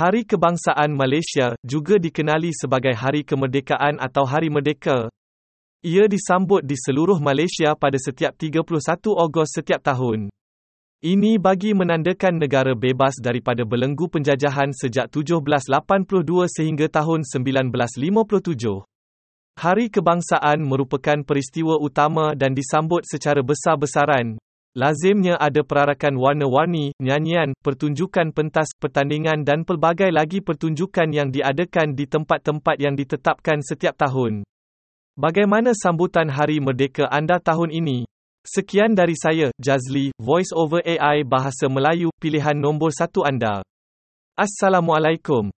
Hari Kebangsaan Malaysia, juga dikenali sebagai Hari Kemerdekaan atau Hari Merdeka. Ia disambut di seluruh Malaysia pada setiap 31 Ogos setiap tahun. Ini bagi menandakan negara bebas daripada belenggu penjajahan sejak 1782 sehingga tahun 1957. Hari Kebangsaan merupakan peristiwa utama dan disambut secara besar-besaran, Lazimnya ada perarakan warna-warni, nyanyian, pertunjukan pentas, pertandingan dan pelbagai lagi pertunjukan yang diadakan di tempat-tempat yang ditetapkan setiap tahun. Bagaimana sambutan Hari Merdeka anda tahun ini? Sekian dari saya, Jazli, Voice over AI Bahasa Melayu, pilihan nombor satu anda. Assalamualaikum.